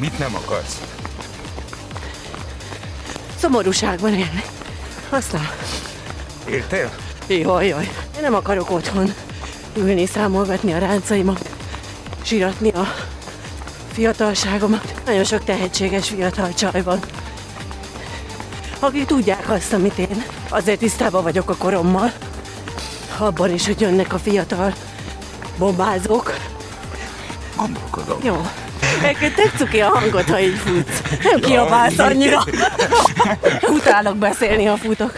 Mit nem akarsz? Szomorúságban élni. Aztán, Éltél? jaj, jaj, én nem akarok otthon ülni, számolgatni a ráncaimat, síratni a fiatalságomat. Nagyon sok tehetséges fiatal csaj van, akik tudják azt, amit én. Azért tisztában vagyok a korommal. Abban is, hogy jönnek a fiatal bombázók. Gondolkodom. Jó. Egyébként tök cuki a hangod, ha így futsz. Nem kiabálsz annyira. Utálok beszélni, ha futok.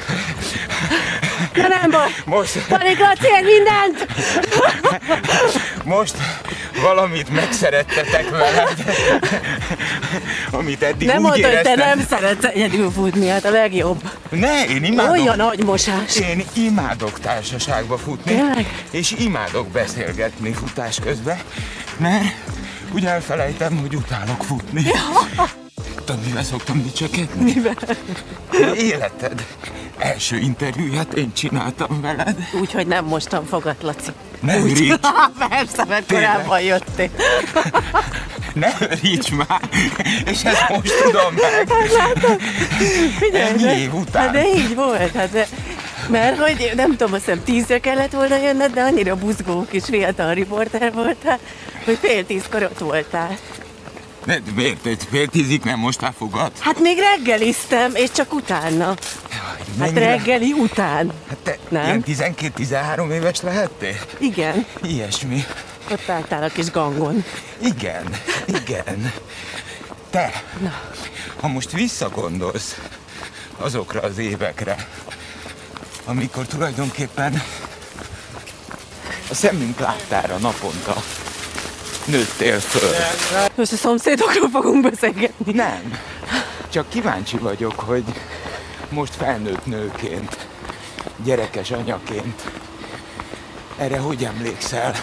De nem baj. Most, Panik Laci, egy mindent! most valamit megszerettetek veled, amit eddig Nem mondta, hogy te nem szeretsz egyedül futni, hát a legjobb. Ne, én imádok. Olyan nagy mosás. Én imádok társaságba futni. Tényleg? És imádok beszélgetni futás közben, mert úgy elfelejtem, hogy utálok futni. Tudod, mivel szoktam dicsekedni? Mivel? Életed első interjúját én csináltam veled. Úgyhogy nem mostan fogad, Laci. Ne üríts, Persze, mert Tényleg? korábban jöttél. ne üríts már! És ezt most tudom meg. Figyelj, Ennyi de- év után. Hát de így volt, hát de, mert hogy nem tudom, azt hiszem tízre kellett volna jönned, de annyira buzgó kis fiatal riporter voltál, hogy fél tízkor ott voltál. Ne, miért, miért, miért tízig nem mostál fogad? Hát még reggeliztem, és csak utána. Hát Mennyire? reggeli után. Hát te Nem. ilyen 12-13 éves lehettél? Igen, Ilyesmi. ott álltál a kis gangon. Igen, igen. Te, Na. ha most visszagondolsz azokra az évekre, amikor tulajdonképpen a szemünk láttára naponta nőttél föl. Most a szomszédokról fogunk beszélgetni. Nem, csak kíváncsi vagyok, hogy most felnőtt nőként, gyerekes anyaként, erre hogy emlékszel?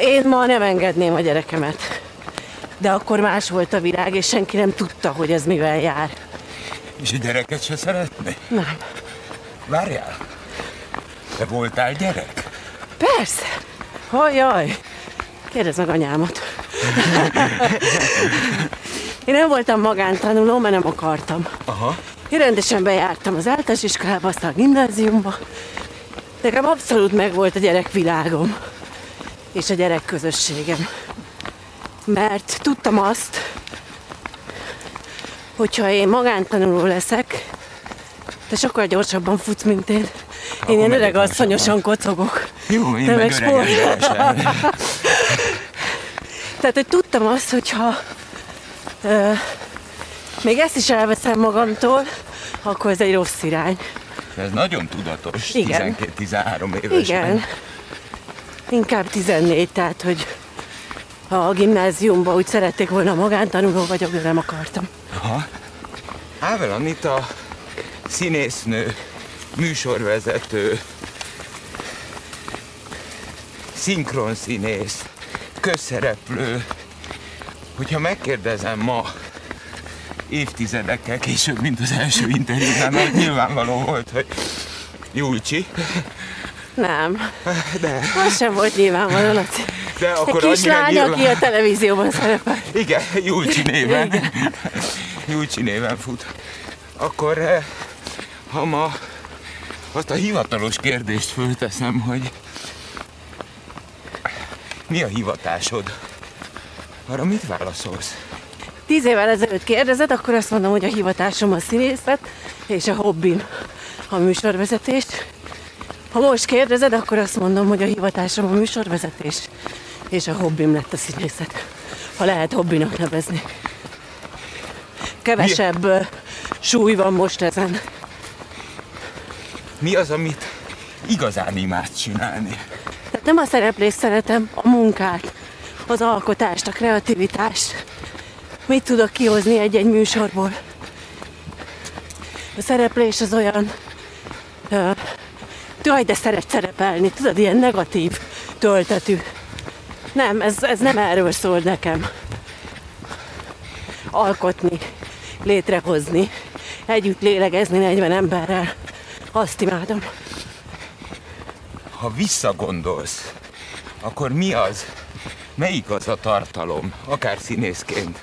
Én ma nem engedném a gyerekemet. De akkor más volt a világ, és senki nem tudta, hogy ez mivel jár. És a gyereket se szeretné? Nem. Várjál, te voltál gyerek? Persze. Hajjaj. Kérdezd meg anyámat. Én nem voltam magántanuló, mert nem akartam. Aha. Én rendesen bejártam az általános iskolába, aztán a gimnáziumba. Nekem abszolút megvolt a gyerekvilágom. És a gyerekközösségem. Mert tudtam azt, hogyha én magántanuló leszek, te sokkal gyorsabban futsz, mint én. Én ilyen öreg asszonyosan kocogok. Jó, én Te meg meg sport. Tehát, hogy tudtam azt, hogyha ö, még ezt is elveszem magamtól, akkor ez egy rossz irány. Ez nagyon tudatos, Igen. 12-13 évesen. Igen. Inkább 14, tehát, hogy a gimnáziumban úgy szerették volna magántanuló vagyok, de nem akartam. Aha. Ável Anita, színésznő, műsorvezető, szinkronszínész, közszereplő. Hogyha megkérdezem ma, évtizedekkel később, mint az első interjúnál, mert nyilvánvaló volt, hogy Júlcsi, Nem, de, az sem volt nyilvánvaló, Laci. de Egy akkor annyira kislány, nyilván... aki a televízióban szerepel. Igen, Júlcsi néven. Júlcsi néven fut. Akkor, eh, ha ma azt a hivatalos kérdést fölteszem, hogy mi a hivatásod? Arra mit válaszolsz? Tíz évvel ezelőtt kérdezed, akkor azt mondom, hogy a hivatásom a színészet, és a hobbim a műsorvezetés. Ha most kérdezed, akkor azt mondom, hogy a hivatásom a műsorvezetés, és a hobbim lett a színészet. Ha lehet hobbinak nevezni. Kevesebb ö, súly van most ezen. Mi az, amit igazán imádsz csinálni? Tehát nem a szereplést szeretem, a munkát, az alkotást, a kreativitást. Mit tudok kihozni egy-egy műsorból? A szereplés az olyan... Uh, Jaj, de szeret szerepelni, tudod, ilyen negatív töltetű. Nem, ez, ez nem erről szól nekem. Alkotni, létrehozni, együtt lélegezni 40 emberrel. Azt imádom. Ha visszagondolsz, akkor mi az, melyik az a tartalom, akár színészként,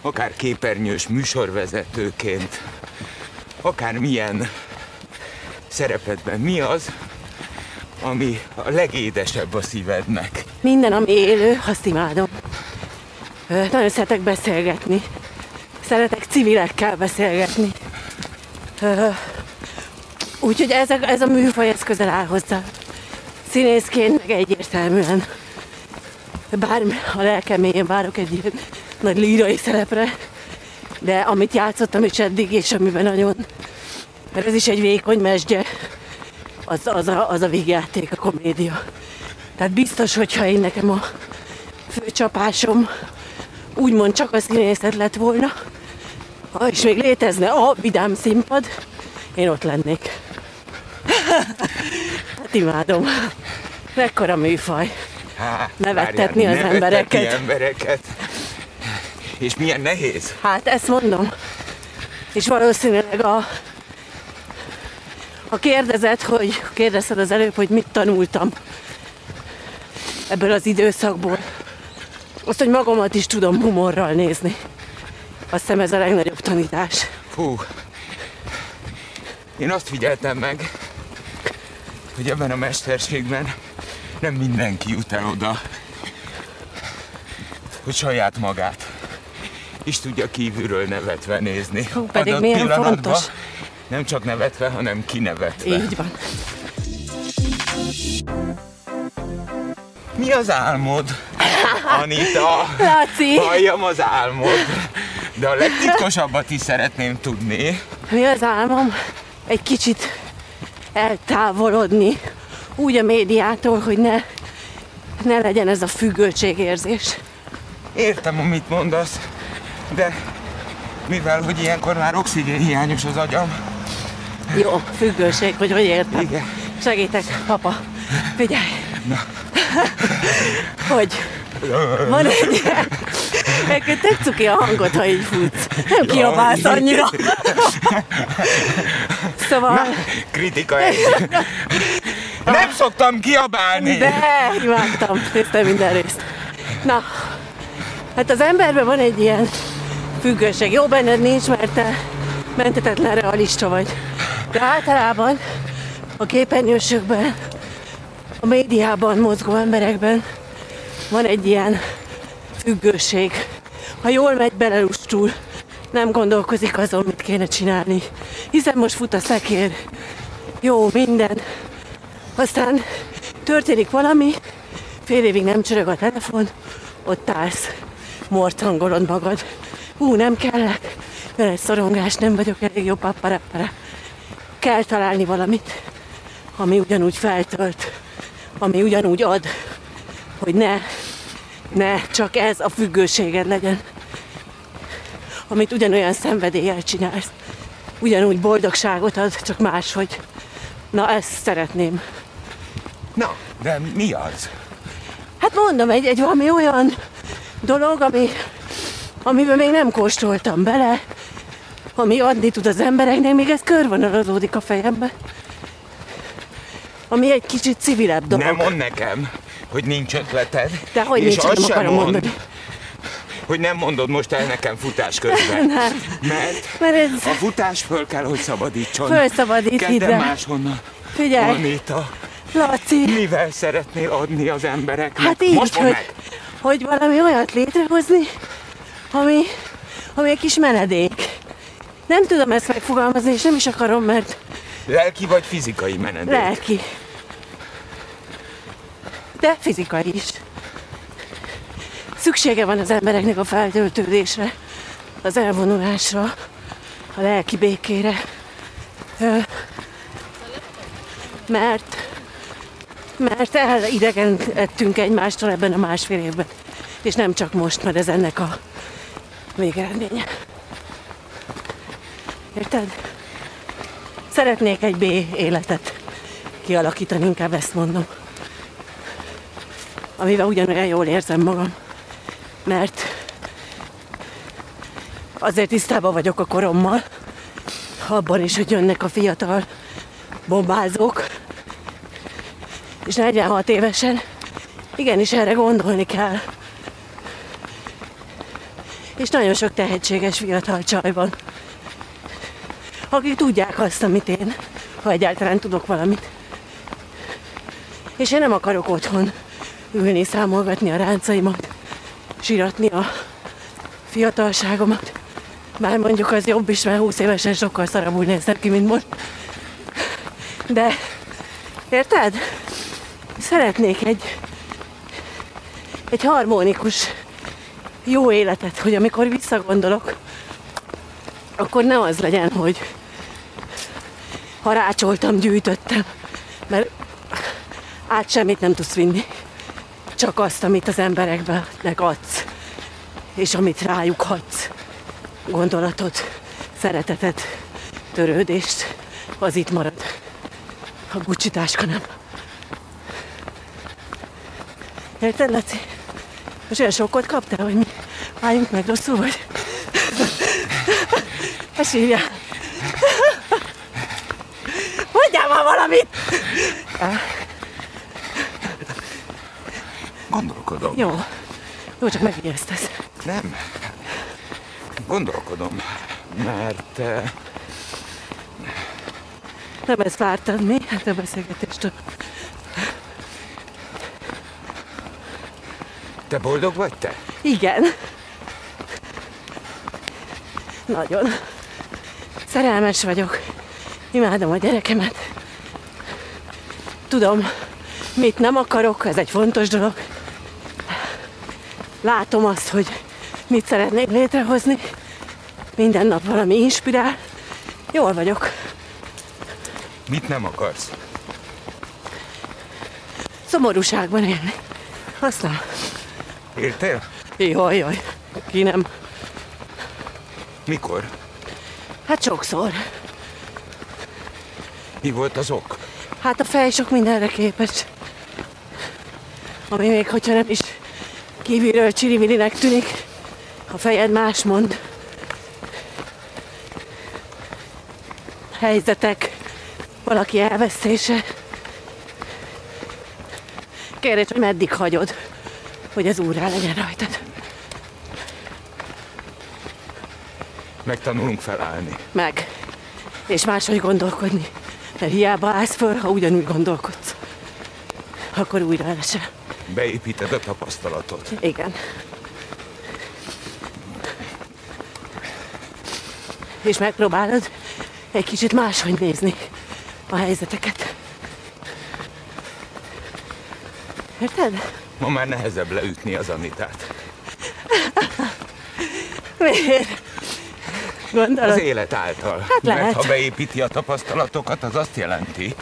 akár képernyős műsorvezetőként, akár milyen szerepedben, mi az, ami a legédesebb a szívednek? Minden, ami élő, azt imádom. Nagyon szeretek beszélgetni. Szeretek civilekkel beszélgetni. Úgyhogy ez a, ez a műfaj, ez közel áll hozzá. Színészként meg egyértelműen. Bár a lelkem mélyén várok egy ilyen nagy lírai szerepre, de amit játszottam is eddig, és amiben nagyon, mert ez is egy vékony mesdje, az, az, a, az a végjáték, a komédia. Tehát biztos, hogyha én nekem a főcsapásom úgymond csak a színészet lett volna, ha és még létezne a vidám színpad, én ott lennék. Imádom. Mekkora műfaj. Há, Nevettetni várjál, az embereket. embereket. És milyen nehéz? Hát ezt mondom. És valószínűleg a ha kérdezed, hogy kérdezted az előbb, hogy mit tanultam ebből az időszakból, azt, hogy magamat is tudom humorral nézni. Azt hiszem ez a legnagyobb tanítás. Fú. Én azt figyeltem meg, hogy ebben a mesterségben nem mindenki jut el oda, hogy saját magát is tudja kívülről nevetve nézni. Hú, pedig Adott milyen fontos. Nem csak nevetve, hanem kinevetve. Így van. Mi az álmod, Anita? Laci, Halljam az álmod. De a legtitkosabbat is szeretném tudni. mi az álmom? Egy kicsit eltávolodni úgy a médiától, hogy ne, ne legyen ez a függőségérzés. Értem, amit mondasz, de mivel, hogy ilyenkor már oxigén hiányos az agyam, Jó, függőség, hogy hogy értem. Igen. Segítek, papa. Figyelj. hogy van egy ilyen... Neked tök cuki a hangod, ha így futsz. Nem kiabálsz annyira. Szóval, kritika egy. Nem szoktam kiabálni! de imádtam, néztem minden részt. Na, hát az emberben van egy ilyen függőség. Jó benned nincs, mert te mentetetlen realista vagy. De általában a képernyősökben, a médiában mozgó emberekben van egy ilyen függőség. Ha jól megy, belelustul, nem gondolkozik azon, mit kéne csinálni. Hiszen most fut a szekér. Jó, minden. Aztán történik valami, fél évig nem csörög a telefon, ott állsz, morcangolod magad. Ú, nem kellek, mert egy szorongás, nem vagyok elég jó papparappara. Kell találni valamit, ami ugyanúgy feltölt, ami ugyanúgy ad, hogy ne, ne csak ez a függőséged legyen, amit ugyanolyan szenvedéllyel csinálsz, ugyanúgy boldogságot ad, csak máshogy. Na, ezt szeretném. Na, de mi az? Hát mondom, egy, egy valami olyan dolog, ami, amiben még nem kóstoltam bele, ami adni tud az embereknek, még ez körvonalazódik a fejembe. Ami egy kicsit civilebb dolog. Nem mond nekem, hogy nincs ötleted. De hogy és nincs, azt nem akarom mondani. Hogy nem mondod most el nekem futás közben. Nem. Mert Mert ez a futás föl kell, hogy szabadítson. Fölszabadít, hidd el. máshonnan. Figyelj, Anita, Laci, mivel szeretnél adni az embereknek? hát így, most hogy, meg. hogy valami olyat létrehozni, ami, ami egy kis menedék. Nem tudom ezt megfogalmazni, és nem is akarom, mert Lelki vagy fizikai menedék? lelki. De fizikai is. Szüksége van az embereknek a feltöltődésre, az elvonulásra, a lelki békére. Mert, mert elidegenedtünk egymástól ebben a másfél évben. És nem csak most, mert ez ennek a végeredménye. Érted? Szeretnék egy B életet kialakítani, inkább ezt mondom. Amivel ugyanolyan jól érzem magam. Mert azért tisztában vagyok a korommal, abban is, hogy jönnek a fiatal bombázók, és 46 évesen igenis erre gondolni kell. És nagyon sok tehetséges fiatal csaj van, akik tudják azt, amit én, ha egyáltalán tudok valamit. És én nem akarok otthon ülni, számolgatni a ráncaimat, siratni a fiatalságomat. Bár mondjuk az jobb is, mert 20 évesen sokkal szarabbul néznek ki, mint most. De, érted? Szeretnék egy, egy harmonikus, jó életet, hogy amikor visszagondolok, akkor ne az legyen, hogy harácsoltam, gyűjtöttem, mert át semmit nem tudsz vinni. Csak azt, amit az embereknek adsz, és amit rájuk hadsz. Gondolatot, szeretetet, törődést, az itt marad. A Gucci táska nem. Érted, Laci? Most olyan sokkot kaptál, hogy mi álljunk meg, rosszul vagy? Ne sírjál. Mondjál már valamit! Gondolkodom. Jó. Jó, csak megijesztesz. Nem. Gondolkodom. Mert eh, Nem ezt vártad mi? Hát a beszélgetéstől. te boldog vagy te? Igen. Nagyon. Szerelmes vagyok. Imádom a gyerekemet. Tudom, mit nem akarok, ez egy fontos dolog. Látom azt, hogy mit szeretnék létrehozni. Minden nap valami inspirál. Jól vagyok. Mit nem akarsz? Szomorúságban élni. Azt nem. Értél? Jaj, jaj. Ki nem? Mikor? Hát sokszor. Mi volt az ok? Hát a fej sok mindenre képes. Ami még, hogyha nem is kívülről csirivilinek tűnik, a fejed más mond. Helyzetek, valaki elvesztése. Kérdés, hogy meddig hagyod, hogy az úrrá legyen rajtad. Megtanulunk felállni. Meg. És máshogy gondolkodni. Mert hiába állsz föl, ha ugyanúgy gondolkodsz. Akkor újra elesel. Beépíted a tapasztalatot. Igen. És megpróbálod egy kicsit máshogy nézni a helyzeteket. Érted? Ma már nehezebb leütni az Anitát. Miért? Gondolod? Az élet által. Hát lehet. Mert ha beépíti a tapasztalatokat, az azt jelenti,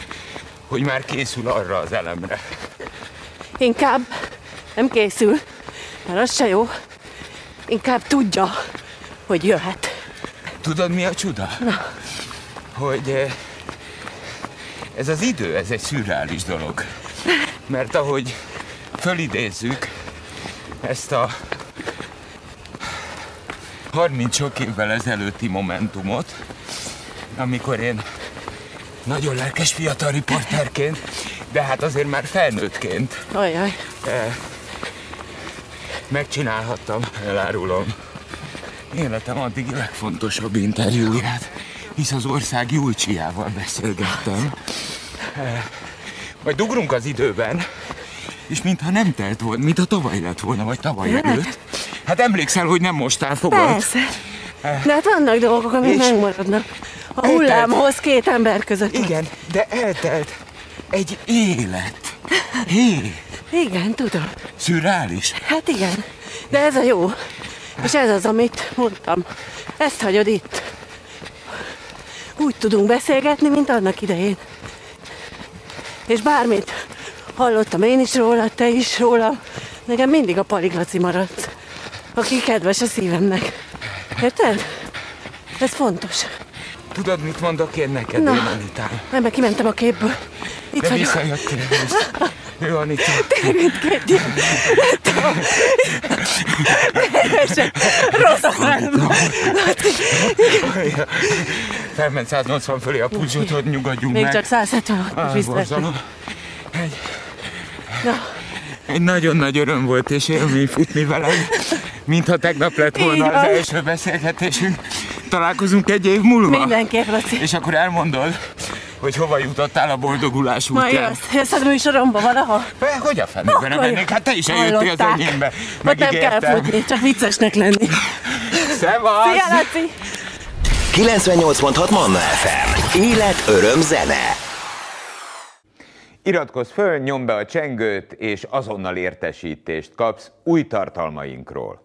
hogy már készül arra az elemre. Inkább nem készül, mert az se jó. Inkább tudja, hogy jöhet. Tudod, mi a csuda? Na. Hogy eh, ez az idő, ez egy szürreális dolog. Mert ahogy fölidézzük ezt a 30 sok évvel ezelőtti momentumot, amikor én nagyon lelkes fiatal riporterként, de hát azért már felnőttként Ajaj, megcsinálhattam, elárulom. Életem addigi legfontosabb interjúját, hisz az ország Julcsiával beszélgettem. Majd ugrunk az időben, és mintha nem telt volna, mint a tavaly lett volna, vagy tavaly Tényleg? előtt. Hát emlékszel, hogy nem mostál fogad? persze. De hát vannak dolgok, amik megmaradnak. A hullámhoz két ember között. Igen, de eltelt egy élet. Hé, Igen, tudom. szürreális. Hát igen. De ez a jó. És ez az, amit mondtam. Ezt hagyod itt. Úgy tudunk beszélgetni, mint annak idején. És bármit hallottam én is róla, te is róla, nekem mindig a Paliglaci maradt, aki kedves a szívemnek. Érted? Ez fontos. Tudod, mit mondok én neked, Na. én Anitám? Nem, mert kimentem a képből. Itt De vagyok. visszajöttél, vissza. Ő Anita. Mindkettő. Teljesen rossz. Felment 180 fölé a pulzsot, hogy nyugodjunk Még meg. csak 176 Á, vissza. borzalom. Egy, Na, egy nagyon nagy öröm volt és élmény futni veled. mintha tegnap lett volna az első beszélgetésünk. Találkozunk egy év múlva. Mindenképp, Laci. És akkor elmondod, hogy hova jutottál a boldogulás útján. jössz, jössz a műsoromba valaha? Be, hogy a fenében nem mennék? Hát te is eljöttél az enyémbe. Ott nem kell futni, csak viccesnek lenni. Szevasz! Szia, Laci! 98.6 Manna FM. Élet, öröm, zene. Iratkozz föl, nyomd be a csengőt, és azonnal értesítést kapsz új tartalmainkról.